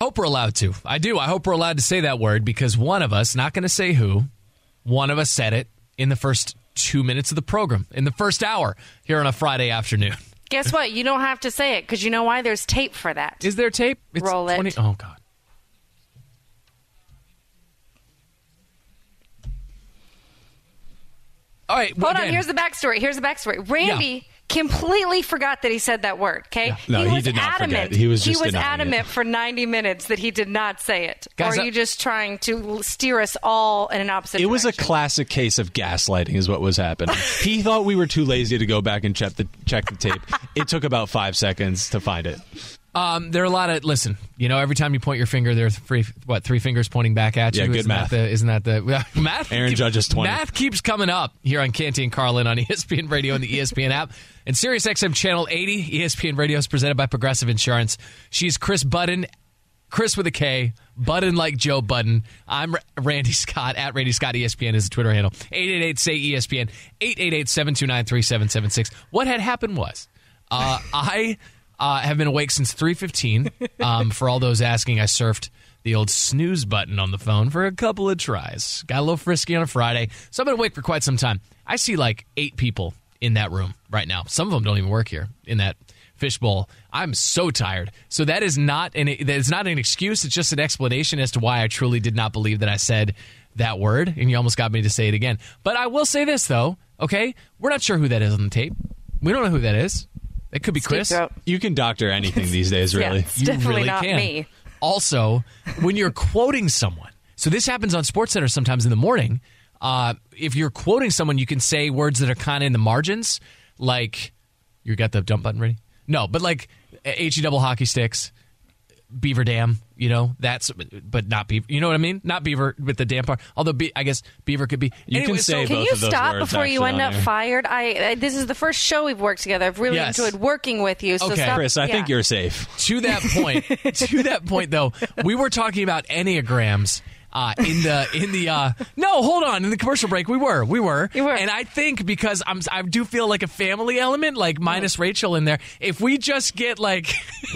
I hope we're allowed to. I do. I hope we're allowed to say that word because one of us, not going to say who, one of us said it in the first two minutes of the program, in the first hour here on a Friday afternoon. Guess what? You don't have to say it because you know why? There's tape for that. Is there tape? It's Roll it. 20, oh, God. All right. Hold again. on. Here's the backstory. Here's the backstory. Randy. Completely forgot that he said that word. Okay, yeah. no, he, he did not adamant. forget. He was he was adamant it. for ninety minutes that he did not say it. Guys, or are you just trying to steer us all in an opposite? It direction? was a classic case of gaslighting, is what was happening. he thought we were too lazy to go back and check the check the tape. it took about five seconds to find it. Um, there are a lot of listen. You know, every time you point your finger, there's three what three fingers pointing back at you. Yeah, good isn't math. That the, isn't that the math? Aaron keep, Judge is twenty. Math keeps coming up here on Canty and Carlin on ESPN Radio and the ESPN app and Sirius XM Channel 80. ESPN Radio is presented by Progressive Insurance. She's Kris Budden. Kris with a K, Budden like Joe Budden. I'm Randy Scott at Randy Scott ESPN is the Twitter handle. 888 say ESPN 888 729 3776. What had happened was uh, I uh, have been awake since 3:15. Um, for all those asking, I surfed the old snooze button on the phone for a couple of tries. Got a little frisky on a Friday, so I've been awake for quite some time. I see like eight people in that room right now. Some of them don't even work here in that fishbowl. I'm so tired. So that is not an that is not an excuse. It's just an explanation as to why I truly did not believe that I said that word, and you almost got me to say it again. But I will say this though, okay? We're not sure who that is on the tape. We don't know who that is. It could be Kris. You can doctor anything these days, really. yeah, you definitely really not can. me. Also, when you're quoting someone, so this happens on SportsCenter sometimes in the morning. Uh, if you're quoting someone, you can say words that are kind of in the margins, like you got the dump button ready. No, but like he double hockey sticks, Beaver Dam, you know, that's but not Beaver. You know what I mean? Not Beaver with the dam part. Although be, I guess Beaver could be. You anyway, can say so, Can both you of those stop words before you end up air. fired? I, I this is the first show we've worked together. I've really Yes. enjoyed working with you. So Okay. stop. Kris, I yeah. think you're safe. to that point, to that point though, we were talking about enneagrams. Uh, in the in the uh, no, hold on. In the commercial break, we were we were, You were. and I think because I'm I do feel like a family element, like minus Rachel in there. If we just get like.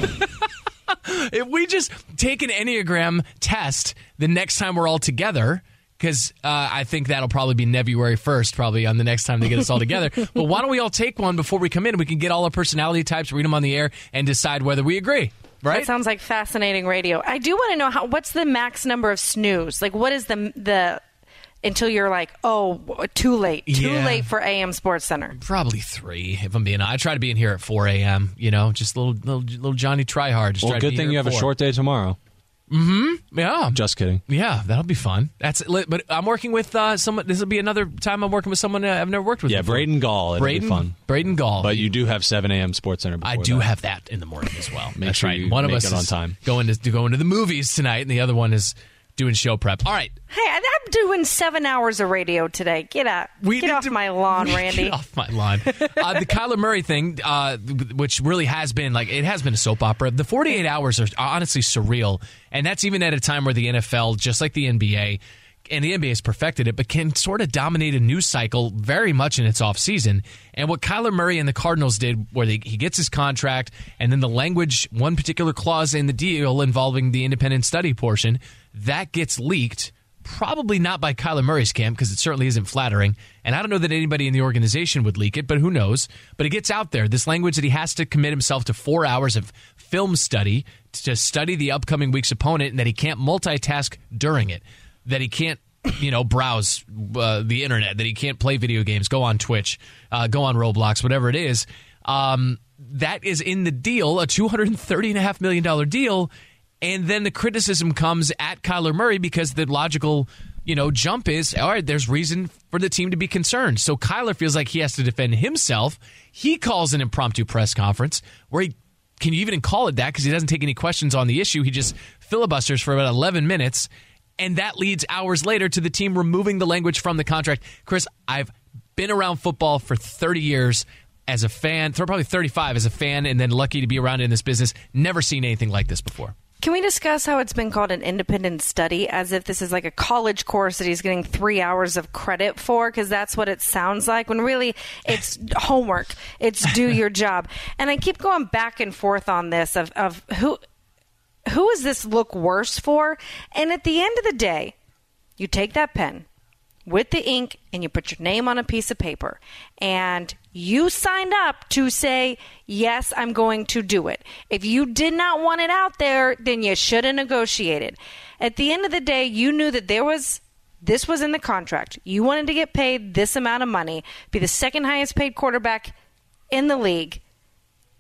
if we just take an Enneagram test the next time we're all together, because uh, I think that'll probably be February 1st, probably on the next time they get us all together. but why don't we all take one before we come in? We can get all our personality types, read them on the air, and decide whether we agree. Right? That sounds like fascinating radio. I do want to know how. What's the max number of snooze? Like, what is the the until you're like, oh, too late, too Yeah. late for AM SportsCenter. Probably three, if I'm being. I try to be in here at 4 a.m., you know, just little little, little Johnny try hard. Just Well, try good be thing you at have a short day tomorrow. Mm-hmm. Yeah. Just kidding. Yeah, that'll be fun. That's lit. But I'm working with uh, someone. This will be another time I'm working with someone I've never worked with. Yeah, before. Braden Gall. It'll Braden be fun. Braden Gall. But you do have 7 a.m. SportsCenter. I do that. have that in the morning as well. Make That's sure right. you One of make us it on is time. going to, to going to the movies tonight, and the other one is doing show prep. All right, Hey, I'm doing seven hours of radio today. Get out. we Get off to- my lawn, Randy. Get off my lawn. uh, the Kyler Murray thing, uh, which really has been like it has been a soap opera. The 48 hours are honestly surreal, and that's even at a time where the NFL, just like the NBA. And the NBA has perfected it, but can sort of dominate a news cycle very much in its off season. And what Kyler Murray and the Cardinals did, where they, he gets his contract, and then the language, one particular clause in the deal involving the independent study portion, that gets leaked Probably not by Kyler Murray's camp because it certainly isn't flattering. And I don't know that anybody in the organization would leak it, but who knows? But it gets out there. This language that he has to commit himself to four hours of film study to study the upcoming week's opponent and that he can't multitask during it, that he can't. You know, browse uh, the internet. That he can't play video games, go on Twitch, uh, go on Roblox, whatever it is. Um, that is in the deal, a two hundred and thirty and a half million dollar deal, and then the criticism comes at Kyler Murray because the logical, you know, jump is all right, there's reason for the team to be concerned. So Kyler feels like he has to defend himself. He calls an impromptu press conference where he can you even call it that? Because he doesn't take any questions on the issue. He just filibusters for about 11 minutes, and that leads hours later to the team removing the language from the contract. Kris, I've been around football for 30 years as a fan, probably 35 as a fan, and then lucky to be around in this business. Never seen anything like this before. Can we discuss how it's been called an independent study as if this is like a college course that he's getting three hours of credit for? Because that's what it sounds like when really it's homework. It's do your job. And I keep going back and forth on this of, of who who does this look worse for? And at the end of the day, you take that pen with the ink and you put your name on a piece of paper. And you signed up to say yes i'm going to do it. If you did not want it out there then you should have negotiated. At the end of the day you knew that there was this was in the contract. You wanted to get paid this amount of money be the second highest paid quarterback in the league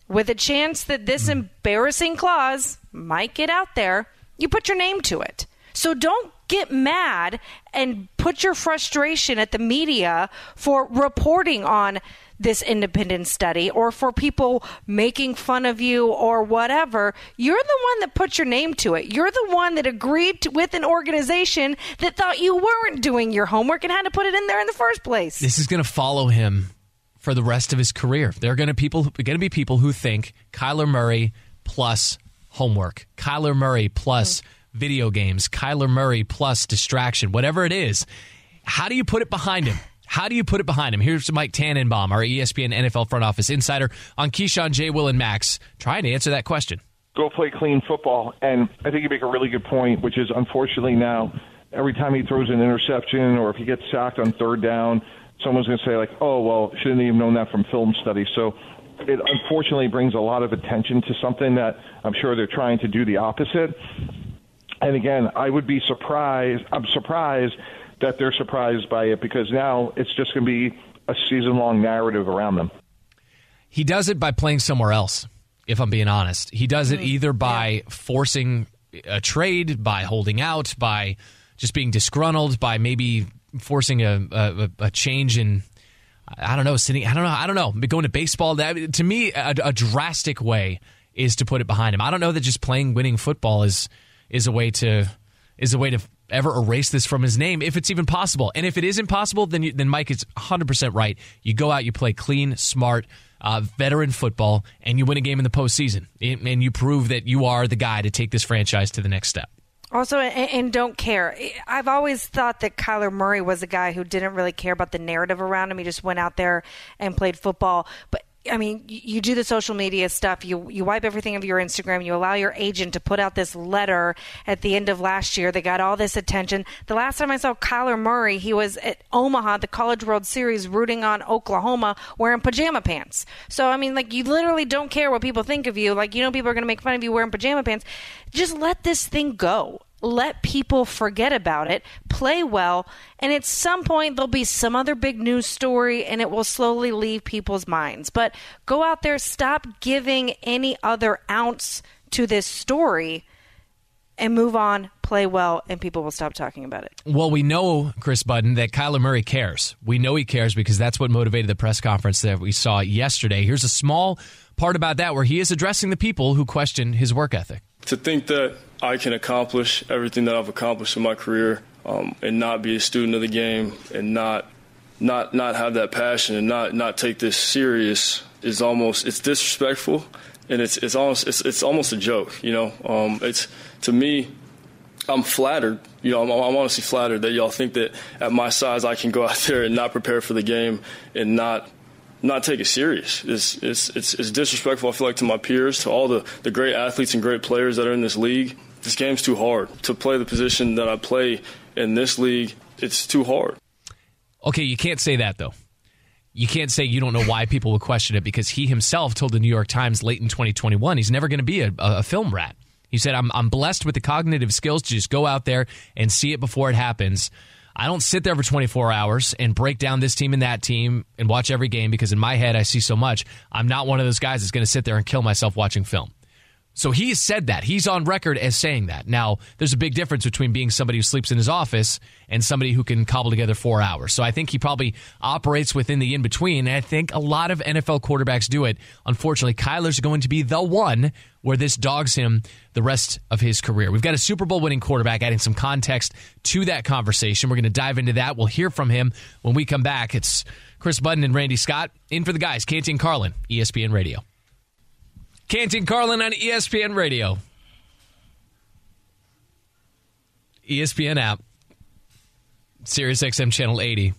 with a chance that this hmm. embarrassing clause might get out there you put your name to it. So don't get mad and put your frustration at the media for reporting on this independent study or for people making fun of you or whatever. You're the one that put your name to it. You're the one that agreed to, with an organization that thought you weren't doing your homework and had to put it in there in the first place. This is going to follow him for the rest of his career. There are going to people going to be people who think Kyler Murray plus homework, Kyler Murray plus mm-hmm video games, Kyler Murray plus distraction, whatever it is. How do you put it behind him? How do you put it behind him? Here's Mike Tannenbaum, our ESPN NFL front office insider on Keyshawn, J. Will, and Max, trying to answer that question. Go play clean football. And I think you make a really good point, which is unfortunately now, every time he throws an interception or if he gets sacked on third down, someone's going to say, like, oh, well, shouldn't he have known that from film study? So it unfortunately brings a lot of attention to something that I'm sure they're trying to do the opposite. And again, I would be surprised. I'm surprised that they're surprised by it because now it's just going to be a season long narrative around them. He does it by playing somewhere else, if I'm being honest. He does it mm-hmm. either by forcing a trade, by holding out, by just being disgruntled, by maybe forcing a, a, a change in. I don't know, sitting. I don't know. I don't know. Going to baseball. That to me, a, a drastic way is to put it behind him. I don't know that just playing winning football is is a way to is a way to ever erase this from his name if it's even possible. And if it is impossible, then you, then Mike is 100% right. You go out, you play clean, smart, uh, veteran football, and you win a game in the postseason. And you prove that you are the guy to take this franchise to the next step. Also, and, and, don't care. I've always thought that Kyler Murray was a guy who didn't really care about the narrative around him. He just went out there and played football. But I mean, you do the social media stuff. You you wipe everything of your Instagram. You allow your agent to put out this letter at the end of last year that got all this attention. The last time I saw Kyler Murray, he was at Omaha, the College World Series, rooting on Oklahoma, wearing pajama pants. So I mean, like you literally don't care what people think of you. Like you know, people are going to make fun of you wearing pajama pants. Just let this thing go let people forget about it, play well, and at some point there'll be some other big news story and it will slowly leave people's minds. But go out there, stop giving any other ounce to this story and move on, play well, and people will stop talking about it. Well, we know, Kris Budden, that Kyler Murray cares. We know he cares because that's what motivated the press conference that we saw yesterday. Here's a small part about that where he is addressing the people who question his work ethic. To think that I can accomplish everything that I've accomplished in my career um, and not be a student of the game and not not not have that passion and not not take this serious is almost it's disrespectful and it's it's almost it's, it's almost a joke you know um, it's to me I'm flattered you know I'm, I'm honestly flattered that y'all think that at my size I can go out there and not prepare for the game and not not take it serious. It's, it's, it's, it's, disrespectful, I feel like, to my peers, to all the, the great athletes and great players that are in this league. This game's too hard. To play the position that I play in this league, it's too hard. Okay, you can't say that, though. You can't say you don't know why people would question it because he himself told the New York Times late in 2021 he's never going to be a, a film rat. He said, I'm, I'm blessed with the cognitive skills to just go out there and see it before it happens. I don't sit there for 24 hours and break down this team and that team and watch every game because in my head I see so much. I'm not one of those guys that's going to sit there and kill myself watching film. So he has said that. He's on record as saying that. Now, there's a big difference between being somebody who sleeps in his office and somebody who can cobble together four hours. So I think he probably operates within the in between. And I think a lot of NFL quarterbacks do it. Unfortunately, Kyler's going to be the one where this dogs him the rest of his career. We've got a Super Bowl winning quarterback adding some context to that conversation. We're going to dive into that. We'll hear from him when we come back. It's Kris Budden and Randy Scott in for the guys, Canty and Carlin, ESPN Radio. Canty and Carlin on ESPN Radio. ESPN app, Sirius XM Channel 80.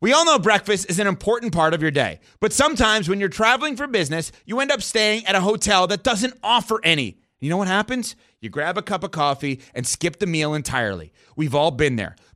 We all know breakfast is an important part of your day, but sometimes when you're traveling for business, you end up staying at a hotel that doesn't offer any. You know what happens? You grab a cup of coffee and skip the meal entirely. We've all been there.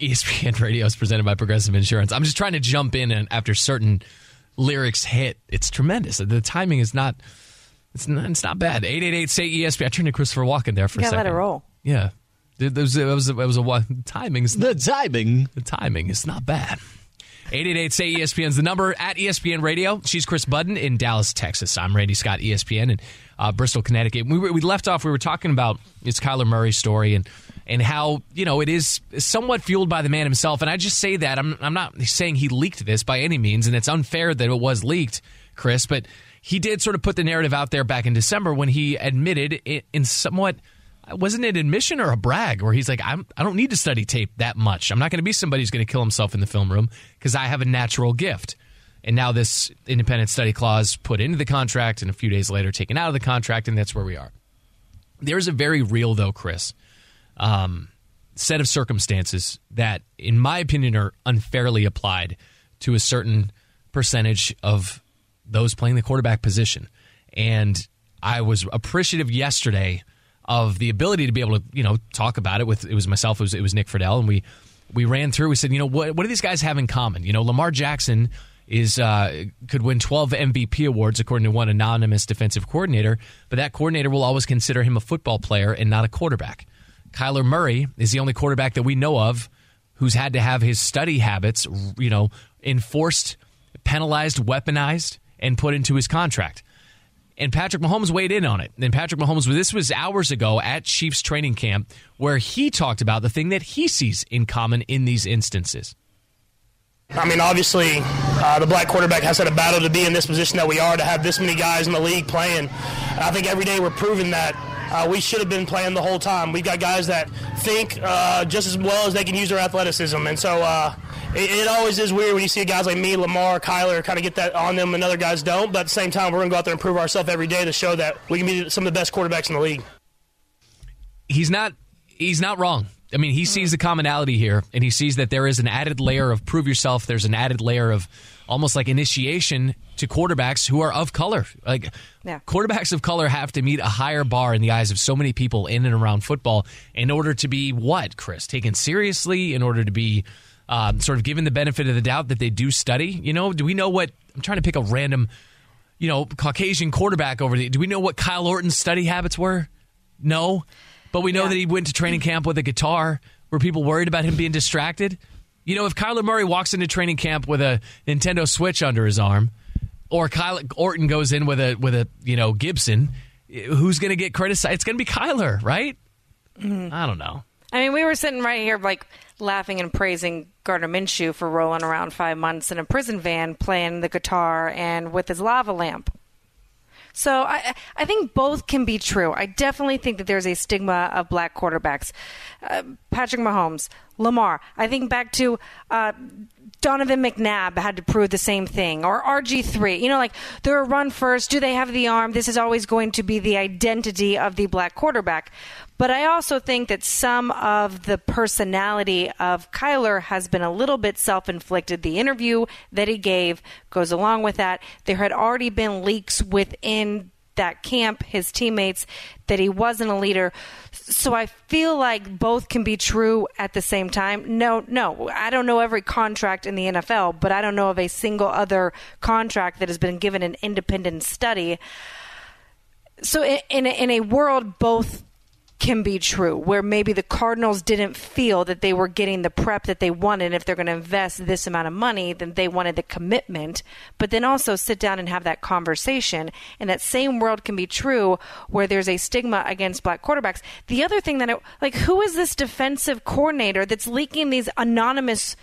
ESPN Radio is presented by Progressive Insurance. I'm just trying to jump in and after certain lyrics hit. It's tremendous. The timing is not. It's not. It's not bad. Eight eight eight say ESPN. I turned to Christopher Walken there for You a gotta second. let it roll. Yeah, it was. It was. It was a what? Timing is The timing. the timing is not bad. 888 say ESPN's the number at ESPN Radio. She's Kris Budden in Dallas, Texas. I'm Randy Scott, ESPN in uh, Bristol, Connecticut. We, were- we left off, we were talking about it's Kyler Murray's story and and how, you know, it is somewhat fueled by the man himself. And I just say that. I'm, I'm not saying he leaked this by any means, and it's unfair that it was leaked, Kris, but he did sort of put the narrative out there back in December when he admitted it in somewhat wasn't it an admission or a brag where he's like I'm I don't need to study tape that much. I'm not going to be somebody who's going to kill himself in the film room because I have a natural gift. And now this independent study clause put into the contract and a few days later taken out of the contract and that's where we are. There's a very real though, Kris, um, set of circumstances that in my opinion are unfairly applied to a certain percentage of those playing the quarterback position. And I was appreciative yesterday of the ability to be able to, you know, talk about it with it was myself, it was it was Nick Friedell, and we we ran through. We said, you know, what what do these guys have in common? You know, Lamar Jackson is uh, could win 12 MVP awards according to one anonymous defensive coordinator, but that coordinator will always consider him a football player and not a quarterback. Kyler Murray is the only quarterback that we know of who's had to have his study habits, you know, enforced, penalized, weaponized, and put into his contract. And Patrick Mahomes weighed in on it. And Patrick Mahomes, this was hours ago at Chiefs training camp, where he talked about the thing that he sees in common in these instances. I mean, obviously, uh, the black quarterback has had a battle to be in this position that we are, to have this many guys in the league playing. I think every day we're proving that uh, we should have been playing the whole time. We've got guys that think uh, just as well as they can use their athleticism. And so uh, it, it always is weird when you see guys like me, Lamar, Kyler, kind of get that on them and other guys don't. But at the same time, we're going to go out there and prove ourselves every day to show that we can be some of the best quarterbacks in the league. He's not he's not wrong. I mean, he sees the commonality here, and he sees that there is an added layer of prove yourself. There's an added layer of almost like initiation to quarterbacks who are of color. Like Yeah. quarterbacks of color have to meet a higher bar in the eyes of so many people in and around football in order to be what, Kris? Taken seriously, in order to be um, sort of given the benefit of the doubt that they do study. You know, do we know what? I'm trying to pick a random, you know, Caucasian quarterback over the. Do we know what Kyle Orton's study habits were? No. But we know Yeah. that he went to training camp with a guitar. Were people worried about him being distracted? You know, if Kyler Murray walks into training camp with a Nintendo Switch under his arm, or Kyle Orton goes in with a with a you know Gibson, who's going to get criticized? It's going to be Kyler, right? Mm-hmm. I don't know. I mean, we were sitting right here, like laughing and praising Gardner Minshew for rolling around five months in a prison van playing the guitar and with his lava lamp. So I, I think both can be true. I definitely think that there's a stigma of black quarterbacks. Uh, Patrick Mahomes, Lamar. I think back to uh, Donovan McNabb had to prove the same thing, or RG3. You know, like they're a run first. Do they have the arm? This is always going to be the identity of the black quarterback. But I also think that some of the personality of Kyler has been a little bit self inflicted. The interview that he gave goes along with that. There had already been leaks within that camp, his teammates, that he wasn't a leader. So I feel like both can be true at the same time. No, no, I don't know every contract in the NFL, but I don't know of a single other contract that has been given an independent study. So in, in, a, in a world both can be true, where maybe the Cardinals didn't feel that they were getting the prep that they wanted. If they're going to invest this amount of money, then they wanted the commitment, but then also sit down and have that conversation. And that same world can be true where there's a stigma against black quarterbacks. The other thing that, I, like, who is this defensive coordinator that's leaking these anonymous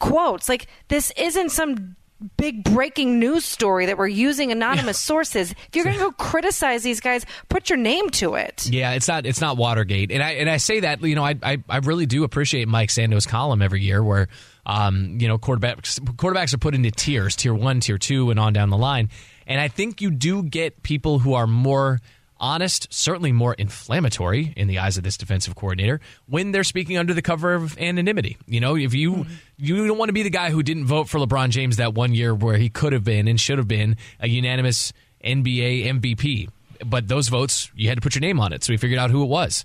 quotes? Like, this isn't some big breaking news story that we're using anonymous sources. If you're going to go criticize these guys, put your name to it. Yeah, it's not it's not Watergate, and I and I say that you know I I, I really do appreciate Mike Sando's column every year where. Um, you know, quarterbacks quarterbacks are put into tiers, tier one, tier two, and on down the line. And I think you do get people who are more honest, certainly more inflammatory in the eyes of this defensive coordinator when they're speaking under the cover of anonymity. You know, if you mm-hmm. you don't want to be the guy who didn't vote for LeBron James that one year where he could have been and should have been a unanimous NBA MVP, but those votes you had to put your name on it, so we figured out who it was.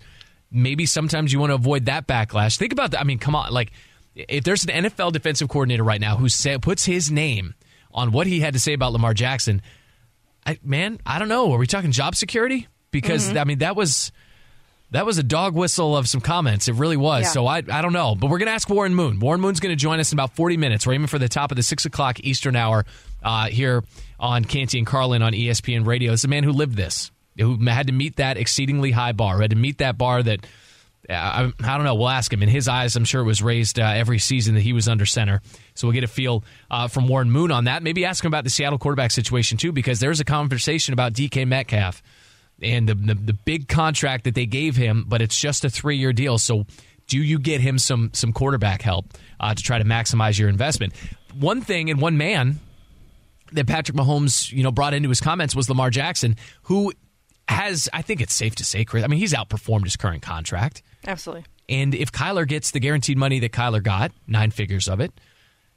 Maybe sometimes you want to avoid that backlash. Think about that. I mean, come on, like if there's an NFL defensive coordinator right now who puts his name on what he had to say about Lamar Jackson, I, man, I don't know. Are we talking job security? Because mm-hmm. I mean, that was that was a dog whistle of some comments. It really was. Yeah. So I, I don't know. But we're going to ask Warren Moon. Warren Moon's going to join us in about 40 minutes. We're aiming for the top of the 6 o'clock Eastern hour uh, here on Canty and Carlin on ESPN Radio. It's a man who lived this, who had to meet that exceedingly high bar, had to meet that bar that I, I, don't know. We'll ask him. In his eyes, I'm sure it was raised uh, every season that he was under center. So we'll get a feel uh, from Warren Moon on that. Maybe ask him about the Seattle quarterback situation too, because there's a conversation about DK Metcalf and the, the, the big contract that they gave him, but it's just a three year deal. So do you get him some some quarterback help uh, to try to maximize your investment? One thing and one man that Patrick Mahomes, you know, brought into his comments was Lamar Jackson, who has, I think it's safe to say, Kris. I mean, he's outperformed his current contract. Absolutely. And if Kyler gets the guaranteed money that Kyler got, nine figures of it,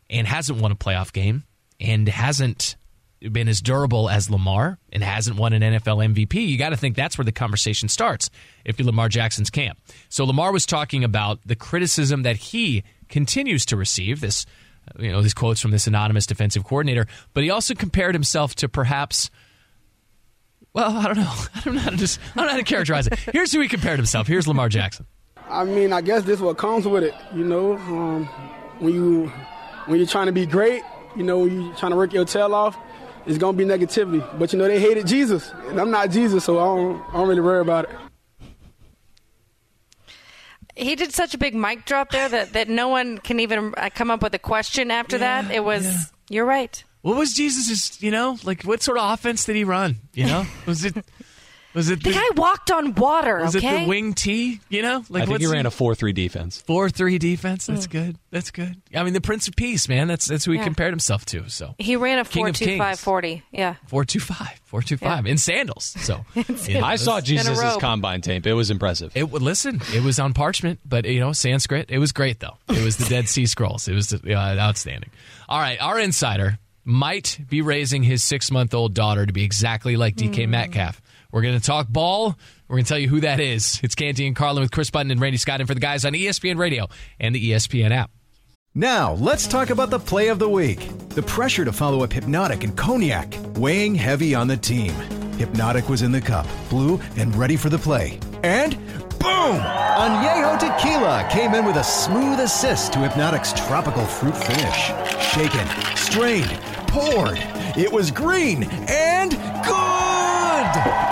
and hasn't won a playoff game, and hasn't been as durable as Lamar, and hasn't won an NFL MVP, you got to think that's where the conversation starts if you're Lamar Jackson's camp. So Lamar was talking about the criticism that he continues to receive. This, you know, these quotes from this anonymous defensive coordinator, but he also compared himself to perhaps well, I don't know. I don't know how to just. I don't know how to characterize it. Here's who he compared himself. Here's Lamar Jackson. I mean, I guess this is what comes with it. You know, um, when you when you're trying to be great, you know, when you're trying to work your tail off, it's gonna be negativity. But you know, they hated Jesus, and I'm not Jesus, so I don't, I don't really worry about it. He did such a big mic drop there that, that no one can even uh, come up with a question after yeah, that. It was, yeah. you're right. What was Jesus' you know, like what sort of offense did he run? You know? Was it was it the, the guy walked on water? Was okay? it the wing T? You know, like I think he ran a four three defense. Four three defense. That's mm. good. That's good. I mean, the Prince of Peace, man. That's that's who he yeah. compared himself to. So he ran a four two five forty. Yeah, four two five. Four two five in sandals. So you know, I saw Jesus' combine tape. It was impressive. It listen. It was on parchment, but you know Sanskrit. It was great though. It was the Dead Sea Scrolls. It was uh, outstanding. All right, our insider might be raising his six month old daughter to be exactly like DK mm. Metcalf. We're going to talk ball. We're going to tell you who that is. It's Canty and Carlin with Kris Budden and Randy Scott, and for the guys on ESPN Radio and the ESPN app. Now, let's talk about the play of the week. The pressure to follow up Hypnotic and Cognac, weighing heavy on the team. Hypnotic was in the cup, blue, and ready for the play. And boom! Añejo Tequila came in with a smooth assist to Hypnotic's tropical fruit finish. Shaken, strained, poured. It was green and good!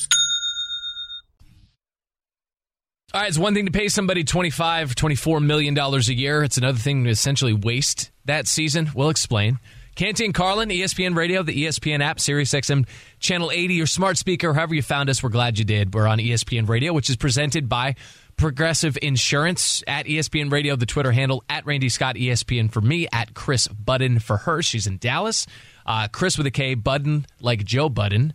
All right, it's one thing to pay somebody $25, 24 million dollars a year. It's another thing to essentially waste that season. We'll explain. Canty and Carlin, ESPN Radio, the ESPN app, SiriusXM Channel 80, your smart speaker, however you found us, we're glad you did. We're on ESPN Radio, which is presented by Progressive Insurance at ESPN Radio, the Twitter handle at Randy Scott ESPN for me, at Kris Budden for her. She's in Dallas. Uh, Kris with a K, Budden like Joe Budden.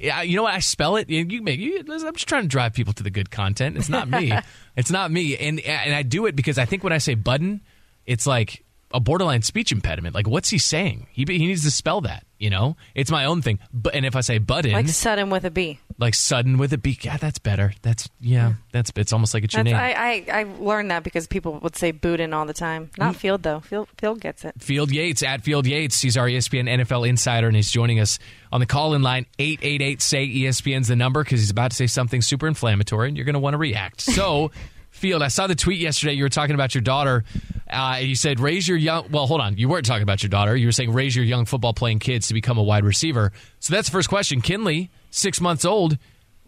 Yeah, you know what? I spell it. You, you make. You, I'm just trying to drive people to the good content. It's not me. it's not me. And and I do it because I think when I say Budden, it's like a borderline speech impediment. Like, what's he saying? He he needs to spell that. You know, it's my own thing. But and if I say Budden, Like sudden with a B. like sudden with a B, yeah, that's better. That's yeah, that's it's almost like it's your That's, name. I, I, I learned that because people would say Budin all the time. Mm. Not Field, though. Field, Field gets it. Field Yates at Field Yates. He's our ESPN NFL insider, and he's joining us on the call in line. 888 say ESPN's the number because he's about to say something super inflammatory, and you're going to want to react. So, Field, I saw the tweet yesterday. You were talking about your daughter. Uh, you said, raise your young. Well, hold on. You weren't talking about your daughter. You were saying, raise your young football playing kids to become a wide receiver. So, that's the first question. Kinley, six months old.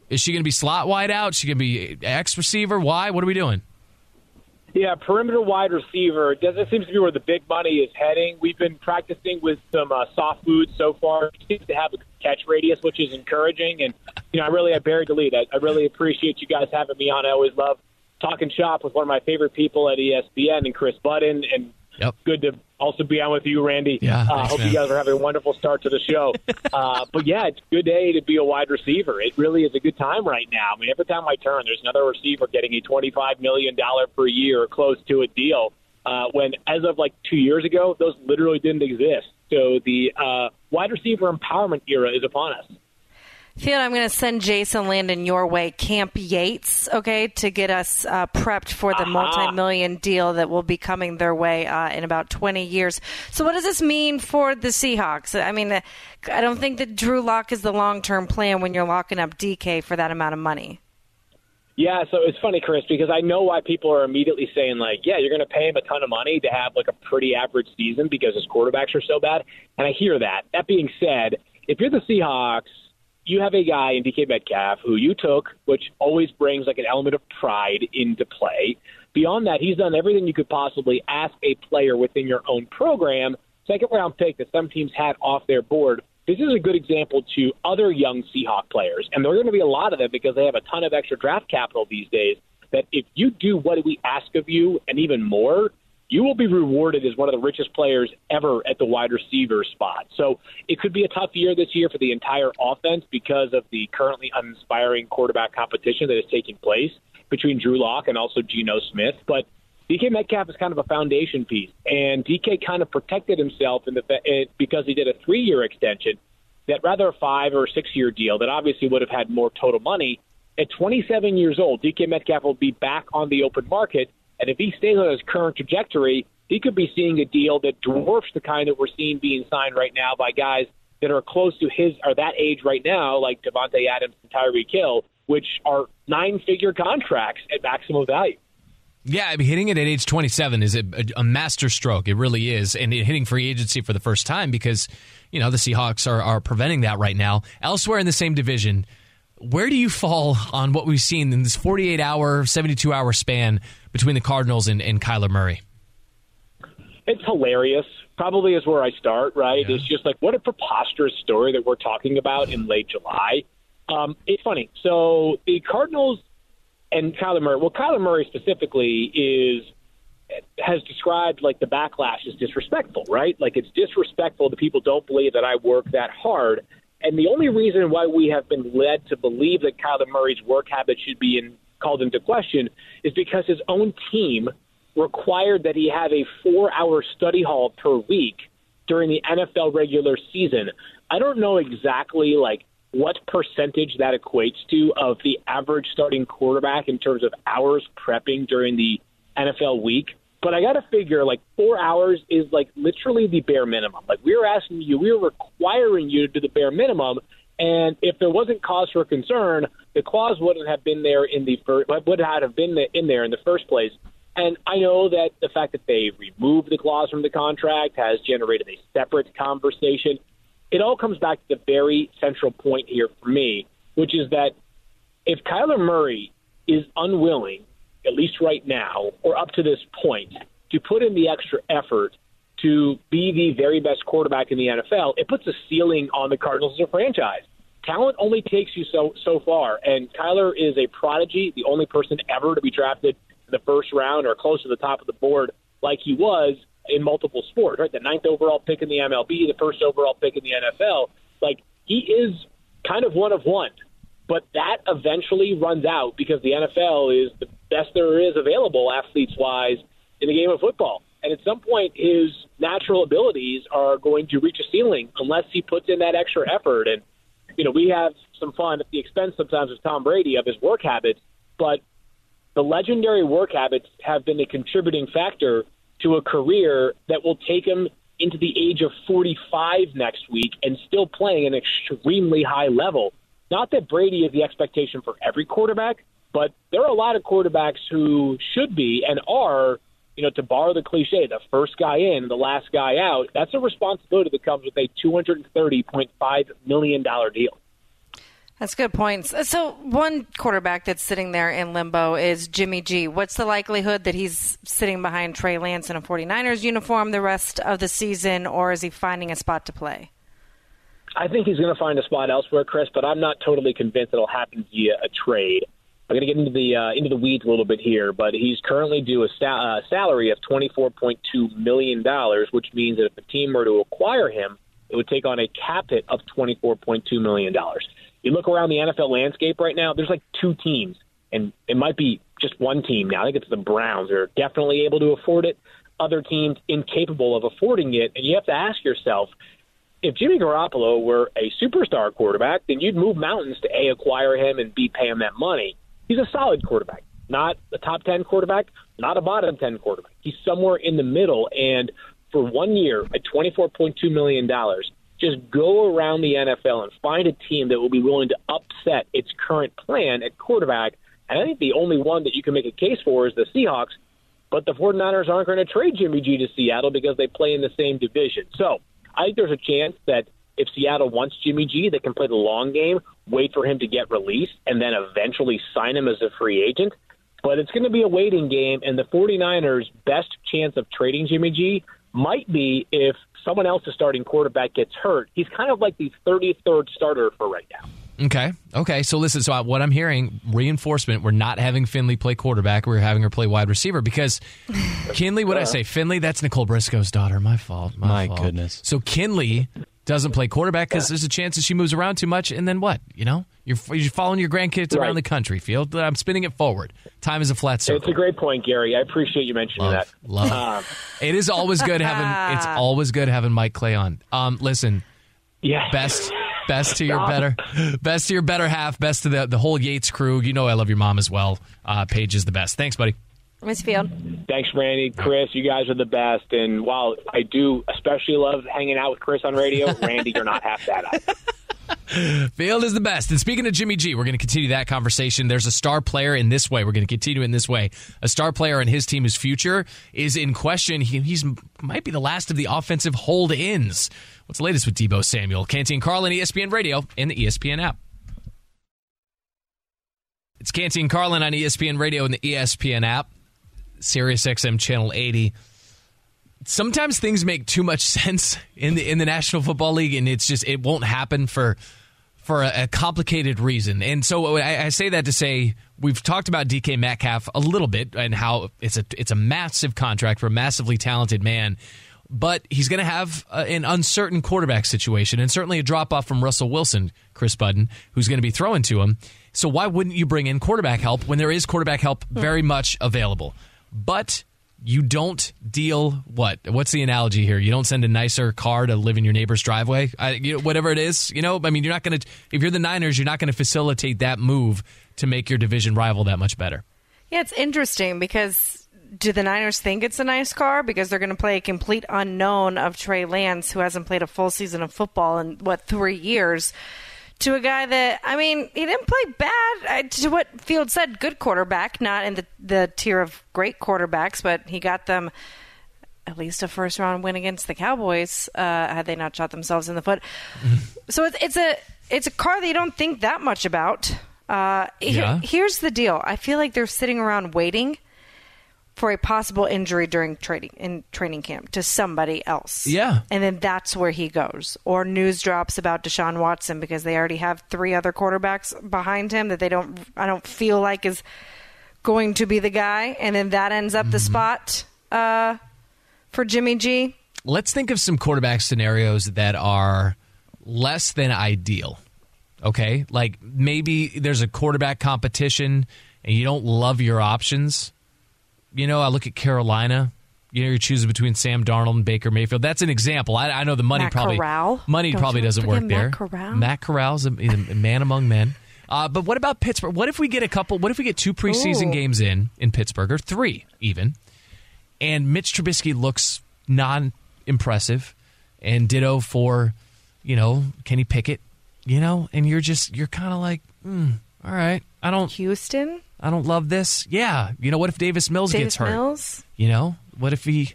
Is she going to be slot wide out? Is she going to be X receiver? Why? What are we doing? Yeah, perimeter wide receiver. It seems to be where the big money is heading? We've been practicing with some uh, soft food so far. She seems to have a catch radius, which is encouraging. And you know, I really I buried the lead. I, I really appreciate you guys having me on. I always love talking shop with one of my favorite people at ESPN and Kris Budden. And Yep. good to also be on with you, Randy. Yeah, uh, thanks, hope man. you guys are having a wonderful start to the show. uh, but yeah, it's a good day to be a wide receiver. It really is a good time right now. I mean, every time I turn, there's another receiver getting a $25 million per year or close to a deal. Uh, when, as of like two years ago, those literally didn't exist. So the uh, wide receiver empowerment era is upon us. Field, I'm going to send Jason Landon your way, Camp Yates, okay, to get us uh, prepped for the multi-million deal that will be coming their way uh, in about 20 years. So, what does this mean for the Seahawks? I mean, I don't think that Drew Lock is the long-term plan when you're locking up DK for that amount of money. Yeah, so it's funny, Kris, because I know why people are immediately saying like, "Yeah, you're going to pay him a ton of money to have like a pretty average season because his quarterbacks are so bad." And I hear that. That being said, if you're the Seahawks, you have a guy in DK Metcalf who you took, which always brings like an element of pride into play. Beyond that, he's done everything you could possibly ask a player within your own program. Second round pick that some teams had off their board. This is a good example to other young Seahawk players, and there are going to be a lot of them because they have a ton of extra draft capital these days. That if you do what we ask of you and even more, you will be rewarded as one of the richest players ever at the wide receiver spot. So it could be a tough year this year for the entire offense because of the currently uninspiring quarterback competition that is taking place between Drew Lock and also Geno Smith. But DK Metcalf is kind of a foundation piece, and DK kind of protected himself in the eh, because he did a three-year extension that rather a five or six year deal that obviously would have had more total money. At 27 years old, DK Metcalf will be back on the open market, and if he stays on his current trajectory, he could be seeing a deal that dwarfs the kind that we're seeing being signed right now by guys that are close to his or that age right now, like Davante Adams and Tyreek Hill, which are nine-figure contracts at maximum value. Yeah, I mean, hitting it at age 27 is a, a, a master stroke. It really is. And hitting free agency for the first time because, you know, the Seahawks are, are preventing that right now. Elsewhere in the same division, where do you fall on what we've seen in this 48 hour, 72 hour span between the Cardinals and, and Kyler Murray? It's hilarious. Probably is where I start, right? It's just like, what a preposterous story that we're talking about in late July. Um, it's funny. So the Cardinals and Kyler Murray. Well, Kyler Murray specifically is has described like the backlash as disrespectful, right? Like it's disrespectful that people don't believe that I work that hard. And the only reason why we have been led to believe that Kyler Murray's work habit should be in, called into question is because his own team required that he have a four-hour study hall per week during the NFL regular season. I don't know exactly like what percentage that equates to of the average starting quarterback in terms of hours prepping during the NFL week. But I got to figure like four hours is like literally the bare minimum. Like we were asking you, we were requiring you to do the bare minimum. And if there wasn't cause for concern, the clause wouldn't have been there in the first, would not have been in there in the first place. And I know that the fact that they removed the clause from the contract has generated a separate conversation. It all comes back to the very central point here for me, which is that if Kyler Murray is unwilling, at least right now, or up to this point, to put in the extra effort to be the very best quarterback in the NFL, it puts a ceiling on the Cardinals as a franchise. Talent only takes you so so far, and Kyler is a prodigy, the only person ever to be drafted in the first round or close to the top of the board like he was in multiple sports, right? The ninth overall pick in the MLB, the first overall pick in the NFL. Like he is kind of one of one, but that eventually runs out because the NFL is the best there is available athletes wise in the game of football. And at some point, his natural abilities are going to reach a ceiling unless he puts in that extra effort. And, you know, we have some fun at the expense sometimes of Tom Brady of his work habits, but the legendary work habits have been a contributing factor to a career that will take him into the age of 45 next week and still playing an extremely high level. Not that Brady is the expectation for every quarterback, but there are a lot of quarterbacks who should be and are you know, to borrow the cliche, the first guy in, the last guy out, that's a responsibility that comes with a $230.5 million deal. That's good points. Uh, so, one quarterback that's sitting there in limbo is Jimmy G. What's the likelihood that he's sitting behind Trey Lance in a 49ers uniform the rest of the season, or is he finding a spot to play? I think he's going to find a spot elsewhere, Kris, but I'm not totally convinced it'll happen via a trade. I'm going to get into the uh, into the weeds a little bit here, but he's currently due a sal- uh, salary of 24.2 million dollars, which means that if the team were to acquire him, it would take on a cap hit of 24.2 million dollars. You look around the NFL landscape right now, there's like two teams, and it might be just one team now. I think it's the Browns are definitely able to afford it. Other teams incapable of affording it, and you have to ask yourself. If Jimmy Garoppolo were a superstar quarterback, then you'd move mountains to A, acquire him, and B, pay him that money he's a solid quarterback, not a top 10 quarterback, not a bottom 10 quarterback. He's somewhere in the middle. And for one year at $24.2 million, just go around the NFL and find a team that will be willing to upset its current plan at quarterback. And I think the only one that you can make a case for is the Seahawks. But the 49ers aren't going to trade Jimmy G to Seattle because they play in the same division. So I think there's a chance that if Seattle wants Jimmy G, they can play the long game, wait for him to get released, and then eventually sign him as a free agent. But it's going to be a waiting game, and the 49ers' best chance of trading Jimmy G might be if someone else's starting quarterback gets hurt. He's kind of like the 33rd starter for right now. Okay. Okay. So listen. So what I'm hearing, reinforcement. We're not having Finley play quarterback. We're having her play wide receiver because Kinley. What I uh-huh. say? Finley. That's Nicole Briscoe's daughter. My fault. My, My fault. goodness. So Kinley doesn't play quarterback because there's a chance that she moves around too much, and then what? You know, you're you're following your grandkids Right. around the country. Field. I'm spinning it forward. Time is a flat circle. It's a great point, Gary. I appreciate you mentioning Love, that. love. Um, It is always good having. It's always good having Mike Clay on. Um, listen. Yeah. Best. Best to your better, best to your better half, best to the the whole Yates crew. You know I love your mom as well. Uh, Paige is the best. Thanks, buddy. Miss Field. Thanks, Randy. Kris, you guys are the best. And while I do especially love hanging out with Kris on radio, Randy, you're not half that either. Field is the best. And speaking of Jimmy G, we're going to continue that conversation. There's a star player in this way. We're going to continue in this way. A star player in his team, whose future is in question. He, he's might be the last of the offensive hold-ins. What's the latest with Deebo Samuel? Canty and Carlin, ESPN Radio, and the ESPN app. It's Canty and Carlin on ESPN Radio and the ESPN app, Sirius XM Channel 80 sometimes things make too much sense in the in the National Football League, and it's just it won't happen for for a, a complicated reason. And so I, I say that to say we've talked about DK Metcalf a little bit and how it's a it's a massive contract for a massively talented man. But he's going to have uh, an uncertain quarterback situation and certainly a drop off from Russell Wilson, Kris Budden, who's going to be throwing to him. So why wouldn't you bring in quarterback help when there is quarterback help very much available? But you don't deal what? What's the analogy here? You don't send a nicer car to live in your neighbor's driveway, I, you know, whatever it is. You know, I mean, you're not going to. If you're the Niners, you're not going to facilitate that move to make your division rival that much better. Yeah, it's interesting because do the Niners think it's a nice car because they're going to play a complete unknown of Trey Lance, who hasn't played a full season of football in what three years, to a guy that I mean he didn't play bad. Uh, to what Field said, good quarterback, not in the the tier of great quarterbacks, but he got them at least a first round win against the Cowboys uh, had they not shot themselves in the foot. so it's, it's a it's a car that you don't think that much about. Uh, here- Yeah. here's the deal: I feel like they're sitting around waiting for a possible injury during training in training camp to somebody else. Yeah. And then that's where he goes. Or news drops about Deshaun Watson because they already have three other quarterbacks behind him that they don't I don't feel like is going to be the guy and then that ends up the spot uh, for Jimmy G. Let's think of some quarterback scenarios that are less than ideal. Okay? Like maybe there's a quarterback competition and you don't love your options. You know, I look at Carolina. You know, you're choosing between Sam Darnold and Baker Mayfield. That's an example. I, I know the money Matt probably Corral. money Don't probably doesn't work there. Matt Corral? Matt Corral's a, a man among men. Uh, but what about Pittsburgh? What if we get a couple? What if we get two preseason Ooh. games in in Pittsburgh or three even, and Mitch Trubisky looks non-impressive, and ditto for, you know, Kenny Pickett, you know, and you're just you're kind of like, hmm, all right, I don't Houston? I don't love this. Yeah, you know, what if Davis Mills Davis gets hurt? Mills? You know, what if he?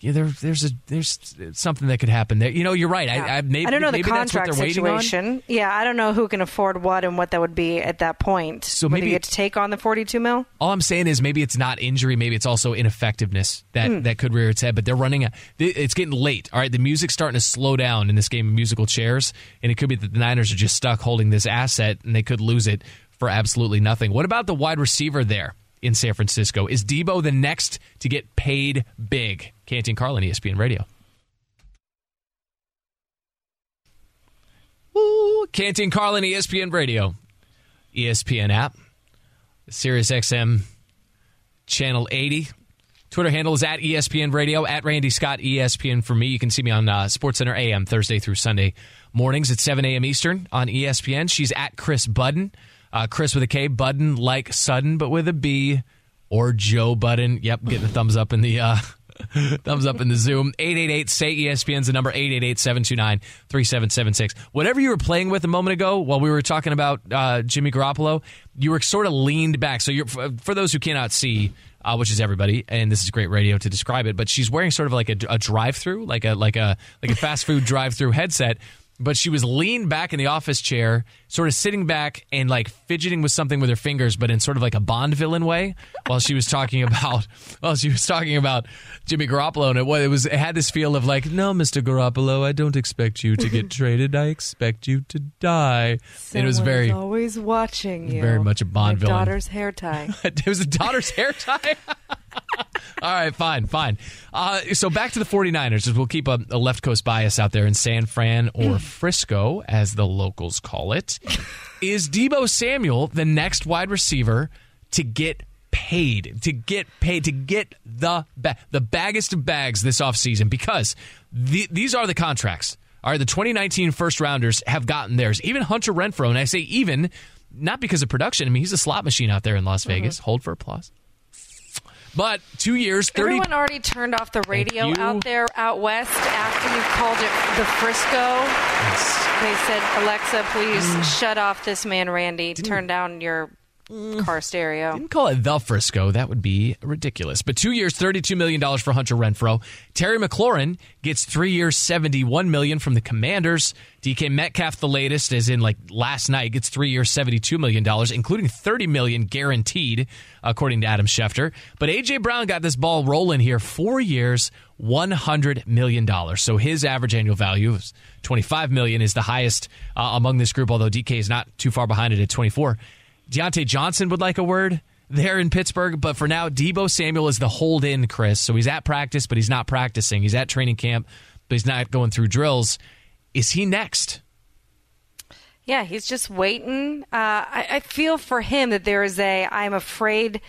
Yeah, there, there's a there's something that could happen there. You know, you're right. I, I maybe I don't know the contract they're waiting on. situation. Yeah, I don't know who can afford what and what that would be at that point. So Whether maybe- you get to take on the 42 mil. All I'm saying is maybe it's not injury, maybe it's also ineffectiveness that Hmm. that could rear its head. But they're running. A, it's getting late. All right, the music's starting to slow down in this game of musical chairs, and it could be that the Niners are just stuck holding this asset, and they could lose it for absolutely nothing. What about the wide receiver there in San Francisco? Is Deebo the next to get paid big? Canty Carlin, ESPN Radio. Woo! Canty Carlin, ESPN Radio, ESPN app, Sirius XM channel 80. Twitter handle is at ESPN Radio, at Randy Scott ESPN for me. You can see me on uh, SportsCenter AM Thursday through Sunday mornings at 7 a.m. Eastern on ESPN. She's at Kris Budden. Uh, Kris with a K, Budden like Sudden, but with a B. Or Joe Budden. Yep, getting the thumbs up in the uh, thumbs up in the Zoom. 888 say ESPN's the number 888 729 3776. Whatever you were playing with a moment ago while we were talking about uh, Jimmy Garoppolo, you were sort of leaned back. So you're for those who cannot see, uh, which is everybody, and this is great radio to describe it. But she's wearing sort of like a, a drive-through, like a like a like a fast food drive-through headset. But she was leaned back in the office chair, sort of sitting back and like fidgeting with something with her fingers, but in sort of like a Bond villain way, while she was talking about while she was talking about Jimmy Garoppolo, and it was it was it had this feel of like, no, Mister Garoppolo, I don't expect you to get traded. I expect you to die. And it was very always watching you. very much a Bond Your villain. daughter's hair tie. it was a daughter's hair tie. All right, fine, fine. Uh, so back to the 49ers, we'll keep a, a left coast bias out there in San Fran or Frisco, as the locals call it. Is Deebo Samuel the next wide receiver to get paid, to get paid, to get the ba- the baggest of bags this offseason? Because the, these are the contracts. All right, the 2019 first rounders have gotten theirs. Even Hunter Renfrow, and I say even, not because of production. I mean, he's a slot machine out there in Las mm-hmm. Vegas. Hold for applause. But two years, 30. Everyone already turned off the radio you. out there out west after you called it the Frisco. They said, Alexa, please Mm. shut off this man, Randy. Turn down your car stereo. Didn't call it the Frisco. That would be ridiculous. But two years, $32 million for Hunter Renfrow. Terry McLaurin gets three years, 71 million from the Commanders. DK Metcalf, the latest, as in like last night, gets three years, $72 million, including 30 million guaranteed, according to Adam Schefter. But A.J. Brown got this ball rolling here. Four years, $100 million. So his average annual value is 25 million is the highest uh, among this group, although DK is not too far behind it at 24 Diontae Johnson would like a word there in Pittsburgh, but for now, Deebo Samuel is the hold in, Kris. So he's at practice, but he's not practicing. He's at training camp, but he's not going through drills. Is he next? Yeah, he's just waiting. Uh, I, I feel for him that there is a. I'm afraid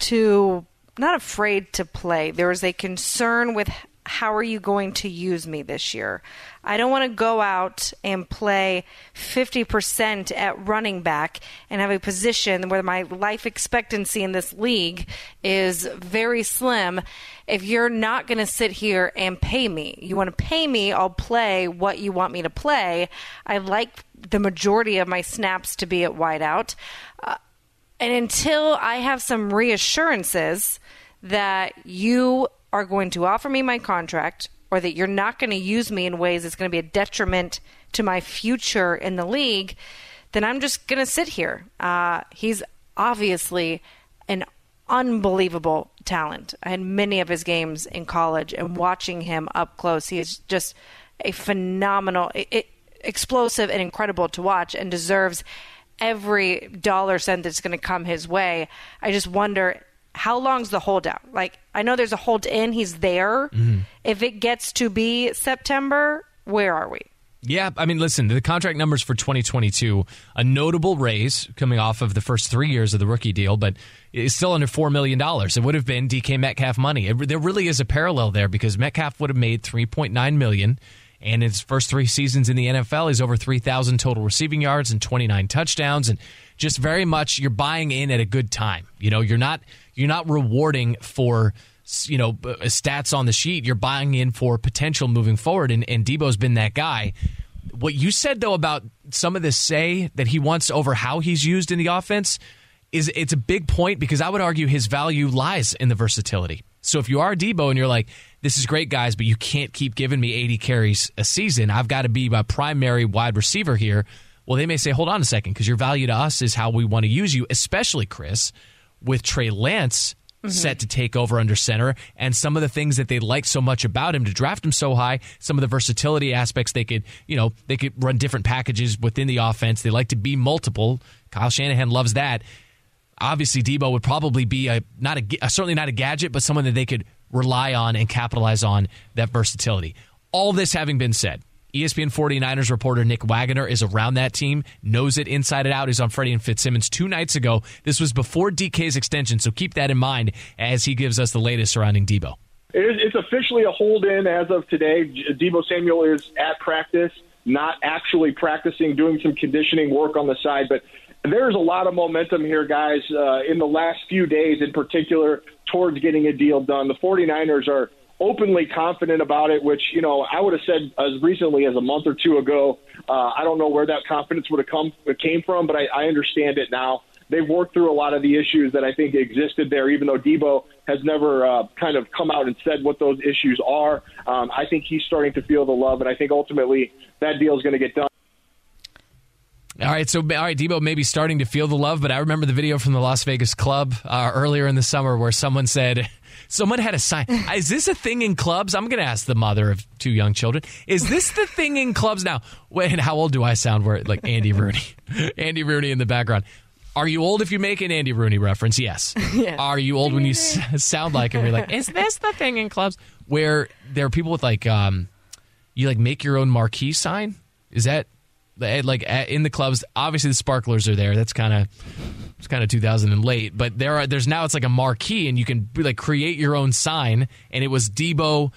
to not afraid to play. There is a concern with how are you going to use me this year? I don't want to go out and play 50% at running back and have a position where my life expectancy in this league is very slim. If you're not going to sit here and pay me, you want to pay me, I'll play what you want me to play. I like the majority of my snaps to be at wideout. Uh, and until I have some reassurances that you are going to offer me my contract or that you're not going to use me in ways that's going to be a detriment to my future in the league, then I'm just going to sit here. Uh, he's obviously an unbelievable talent. I had many of his games in college, and watching him up close, he is just a phenomenal, it, explosive, and incredible to watch, and deserves every dollar cent that's going to come his way. I just wonder how long's the holdout? Like, I know there's a hold in, he's there. Mm-hmm. If it gets to be September, where are we? Yeah, I mean, listen, the contract numbers for 2022, a notable raise coming off of the first three years of the rookie deal, but it's still under $4 million. It would have been DK Metcalf money. It, there really is a parallel there because Metcalf would have made $3.9 million and his first three seasons in the NFL, he's over 3,000 total receiving yards and 29 touchdowns. And just very much you're buying in at a good time. You know, you're not you're not rewarding for you know uh, stats on the sheet. You're buying in for potential moving forward. And, and Deebo's been that guy. What you said though about some of this say that he wants over how he's used in the offense is it's a big point because I would argue his value lies in the versatility. So if you are Deebo and you're like, this is great, guys, but you can't keep giving me 80 carries a season. I've got to be my primary wide receiver here. Well, they may say, hold on a second, because your value to us is how we want to use you, especially Kris, with Trey Lance mm-hmm. set to take over under center and some of the things that they liked so much about him to draft him so high, some of the versatility aspects they could, you know, they could run different packages within the offense. They like to be multiple. Kyle Shanahan loves that. Obviously, Deebo would probably be a not a certainly not a gadget, but someone that they could rely on and capitalize on that versatility. All this having been said, ESPN 49ers reporter Nick Wagoner is around that team, knows it inside and out. He's on Freddie and Fitzsimmons two nights ago. This was before DK's extension, so keep that in mind as he gives us the latest surrounding Deebo. It's officially a hold in as of today. Deebo Samuel is at practice, not actually practicing, doing some conditioning work on the side, but there's a lot of momentum here, guys, uh, in the last few days in particular towards getting a deal done. The 49ers are openly confident about it, which, you know, I would have said as recently as a month or two ago. Uh, I don't know where that confidence would have come came from, but I, I understand it now. They've worked through a lot of the issues that I think existed there, even though Deebo has never uh, kind of come out and said what those issues are. Um, I think he's starting to feel the love, and I think ultimately that deal is going to get done. All right, so all right, Deebo may be starting to feel the love, but I remember the video from the Las Vegas club uh, earlier in the summer where someone said, someone had a sign. Is this a thing in clubs? I'm going to ask the mother of two young children. Is this the thing in clubs now? Wait, how old do I sound? Where like Andy Rooney, Andy Rooney in the background. Are you old if you make an Andy Rooney reference? Yes. yes. Are you old when you s- sound like him? You're like, is this the thing in clubs where there are people with like, um, you like make your own marquee sign? Is that like in the clubs. Obviously, the sparklers are there. That's kind of it's kind of 2000 and late, but there are there's now it's like a marquee, and you can like create your own sign. And it was Deebo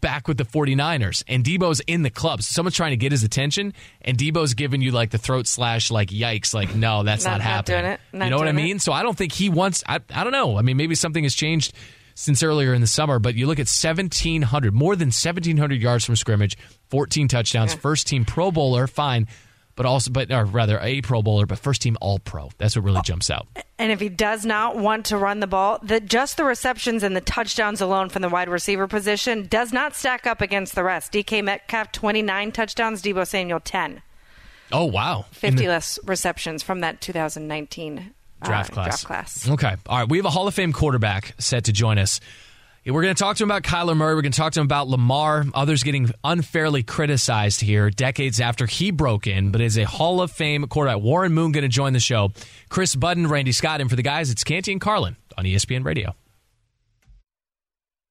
back with the 49ers, and Deebo's in the clubs. So someone's trying to get his attention, and Deebo's giving you like the throat slash, like yikes, like no, that's not, not happening. Not you know what I mean? It. So I don't think he wants. I I don't know. I mean, maybe something has changed since earlier in the summer, but you look at 1,700, more than 1,700 yards from scrimmage, 14 touchdowns, yeah. first team Pro Bowler, fine, but also, but or rather a Pro Bowler, but first team All Pro. That's what really jumps out. And if he does not want to run the ball, the, just the receptions and the touchdowns alone from the wide receiver position does not stack up against the rest. DK Metcalf 29 touchdowns, Deebo Samuel 10. Oh wow, 50 the- less receptions from that 2019 draft uh, class. Draft class. Okay. All right. We have a Hall of Fame quarterback set to join us. We're going to talk to him about Kyler Murray. We're going to talk to him about Lamar. Others getting unfairly criticized here decades after he broke in, but is a Hall of Fame quarterback. Warren Moon going to join the show. Kris Budden, Randy Scott, and for the guys, it's Canty and Carlin on ESPN Radio.